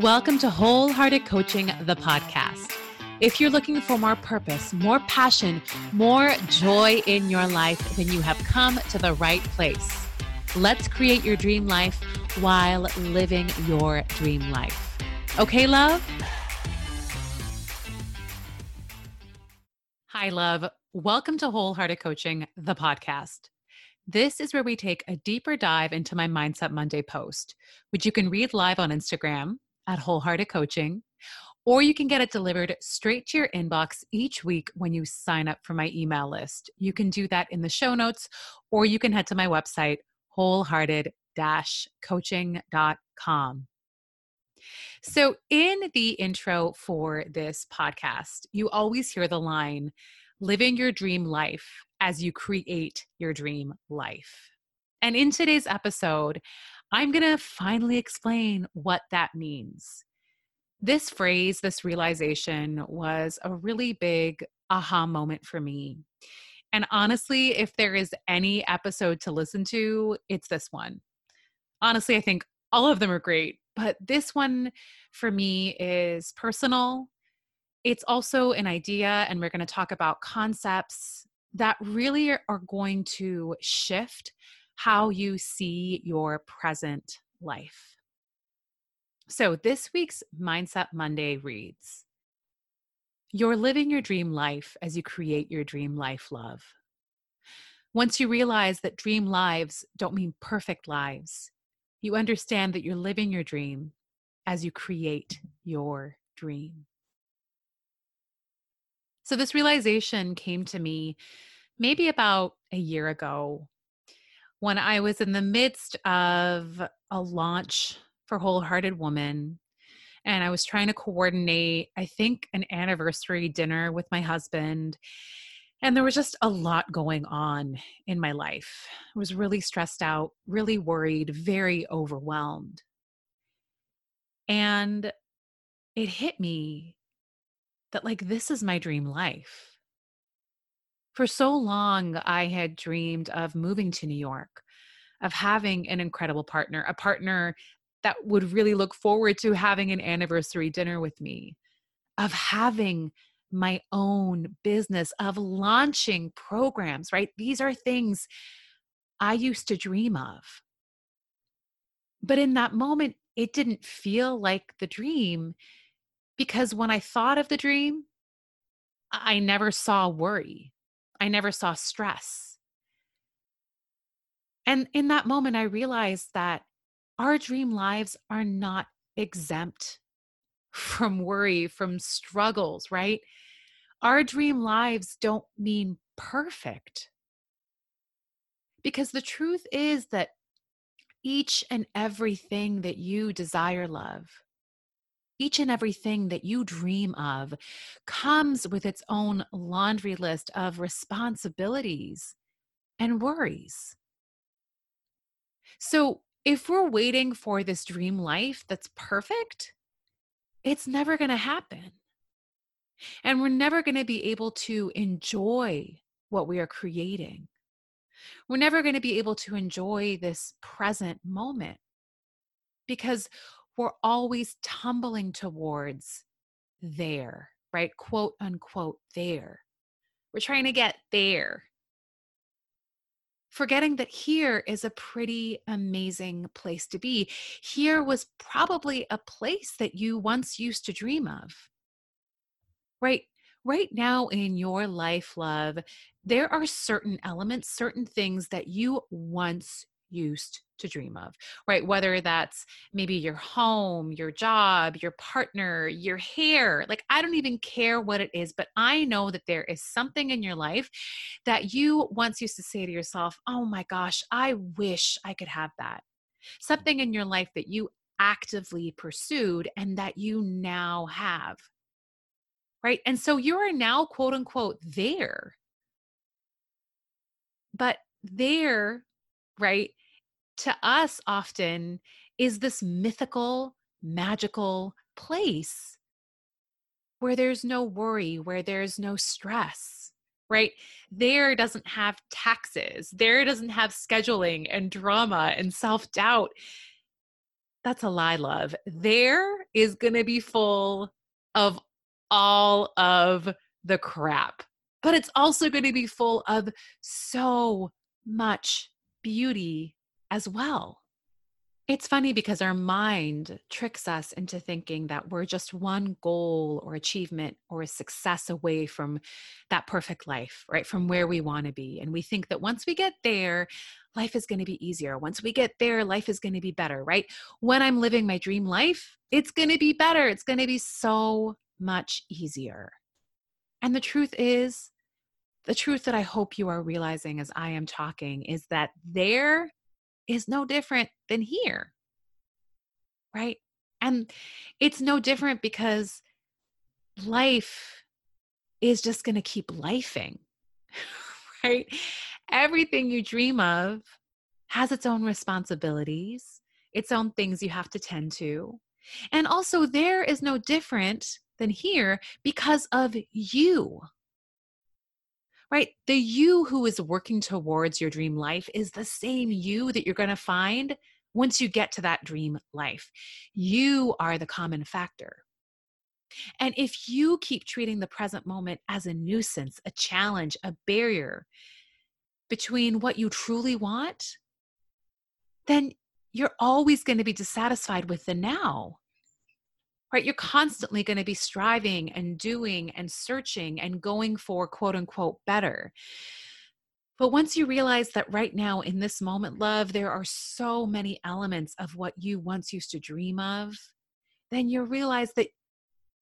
Welcome to Wholehearted Coaching, the podcast. If you're looking for more purpose, more passion, more joy in your life, then you have come to the right place. Let's create your dream life while living your dream life. Okay, love? Hi, love. Welcome to Wholehearted Coaching, the podcast. This is where we take a deeper dive into my Mindset Monday post, which you can read live on Instagram at Wholehearted Coaching, or you can get it delivered straight to your inbox each week when you sign up for my email list. You can do that in the show notes, or you can head to my website, wholehearted coaching.com. So, in the intro for this podcast, you always hear the line living your dream life as you create your dream life. And in today's episode, I'm going to finally explain what that means. This phrase, this realization was a really big aha moment for me. And honestly, if there is any episode to listen to, it's this one. Honestly, I think all of them are great, but this one for me is personal. It's also an idea, and we're going to talk about concepts that really are going to shift how you see your present life. So, this week's Mindset Monday reads You're living your dream life as you create your dream life, love. Once you realize that dream lives don't mean perfect lives, you understand that you're living your dream as you create your dream. So, this realization came to me maybe about a year ago when I was in the midst of a launch for Wholehearted Woman. And I was trying to coordinate, I think, an anniversary dinner with my husband. And there was just a lot going on in my life. I was really stressed out, really worried, very overwhelmed. And it hit me that, like, this is my dream life for so long, I had dreamed of moving to New York, of having an incredible partner, a partner that would really look forward to having an anniversary dinner with me, of having my own business, of launching programs, right? These are things I used to dream of. But in that moment, it didn't feel like the dream because when I thought of the dream, I never saw worry. I never saw stress. And in that moment, I realized that our dream lives are not exempt from worry, from struggles, right? Our dream lives don't mean perfect. Because the truth is that each and everything that you desire, love, each and everything that you dream of comes with its own laundry list of responsibilities and worries. So, if we're waiting for this dream life that's perfect, it's never going to happen. And we're never going to be able to enjoy what we are creating. We're never going to be able to enjoy this present moment because we're always tumbling towards there, right? Quote unquote, there. We're trying to get there. Forgetting that here is a pretty amazing place to be. Here was probably a place that you once used to dream of. Right? Right now in your life, love, there are certain elements, certain things that you once used to dream of, right? Whether that's maybe your home, your job, your partner, your hair. Like, I don't even care what it is, but I know that there is something in your life that you once used to say to yourself, oh my gosh, I wish I could have that. Mm. Something in your life that you actively pursued and that you now have. Right. And so you are now, quote unquote, there. But there, right, to us often is this mythical, magical place where there's no worry, where there's no stress, right? There doesn't have taxes, there doesn't have scheduling and drama and self doubt. That's a lie, love. There is going to be full of all of the crap, but it's also going to be full of so much beauty as well. It's funny because our mind tricks us into thinking that we're just one goal or achievement or a success away from that perfect life, right? From where we want to be. And we think that once we get there, life is going to be easier. Once we get there, life is going to be better, right? When I'm living my dream life, it's going to be better. It's going to be so much easier. And the truth is, the truth that I hope you are realizing as I am talking is that there is no different than here. Right? And it's no different because life is just going to keep lifing. right? Everything you dream of has its own responsibilities, its own things you have to tend to. And also, there is no different than here because of you right? The you who is working towards your dream life is the same you that you're going to find once you get to that dream life. You are the common factor. And if you keep treating the present moment as a nuisance, a challenge, a barrier between what you truly want, then you're always going to be dissatisfied with the now right? You're constantly going to be striving and doing and searching and going for quote unquote better. But once you realize that right now in this moment, love, there are so many elements of what you once used to dream of, then you realize that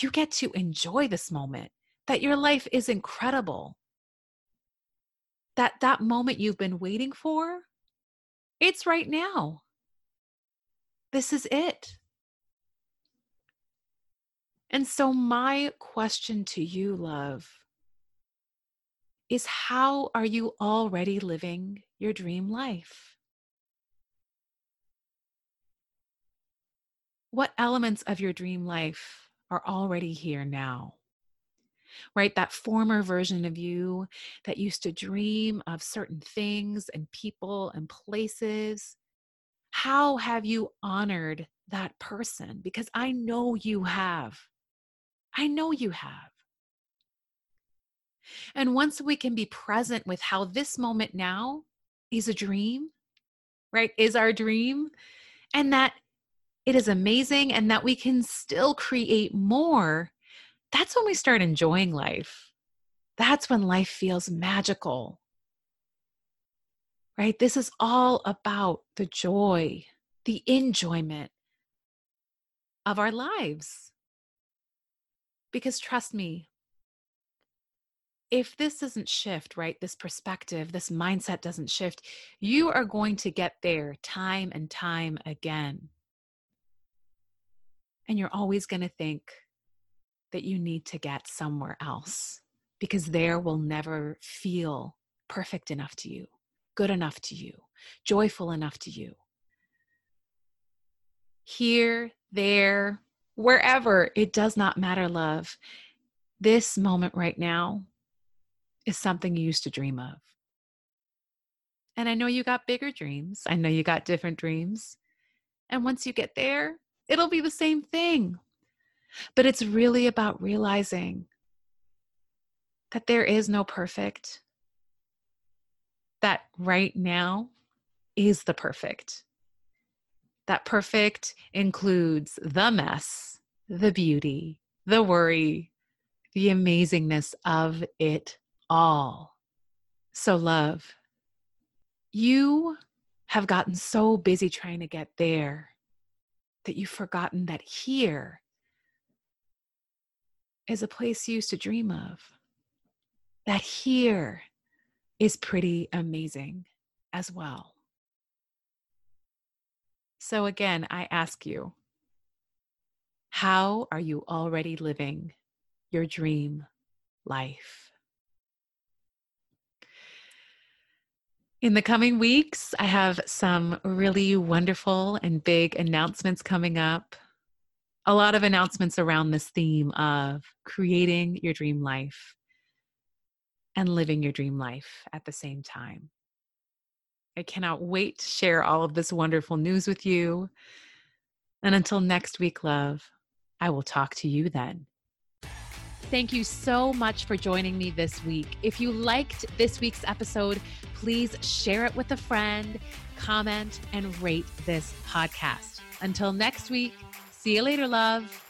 you get to enjoy this moment, that your life is incredible. That that moment you've been waiting for, it's right now. This is it. And so, my question to you, love, is how are you already living your dream life? What elements of your dream life are already here now? Right? That former version of you that used to dream of certain things and people and places. How have you honored that person? Because I know you have. I know you have. And once we can be present with how this moment now is a dream, right? Is our dream, and that it is amazing and that we can still create more, that's when we start enjoying life. That's when life feels magical. Right? This is all about the joy, the enjoyment of our lives. Because trust me, if this doesn't shift, right, this perspective, this mindset doesn't shift, you are going to get there time and time again. And you're always going to think that you need to get somewhere else because there will never feel perfect enough to you, good enough to you, joyful enough to you. Here, there, wherever, it does not matter, love. This moment right now is something you used to dream of. And I know you got bigger dreams. I know you got different dreams. And once you get there, it'll be the same thing. But it's really about realizing that there is no perfect, that right now is the perfect. That perfect includes the mess, the beauty, the worry, the amazingness of it all. So, love, you have gotten so busy trying to get there that you've forgotten that here is a place you used to dream of. That here is pretty amazing as well. So, again, I ask you, how are you already living your dream life? In the coming weeks, I have some really wonderful and big announcements coming up. A lot of announcements around this theme of creating your dream life and living your dream life at the same time. I cannot wait to share all of this wonderful news with you. And until next week, love, I will talk to you then. Thank you so much for joining me this week. If you liked this week's episode, please share it with a friend, comment, and rate this podcast. Until next week, see you later, love.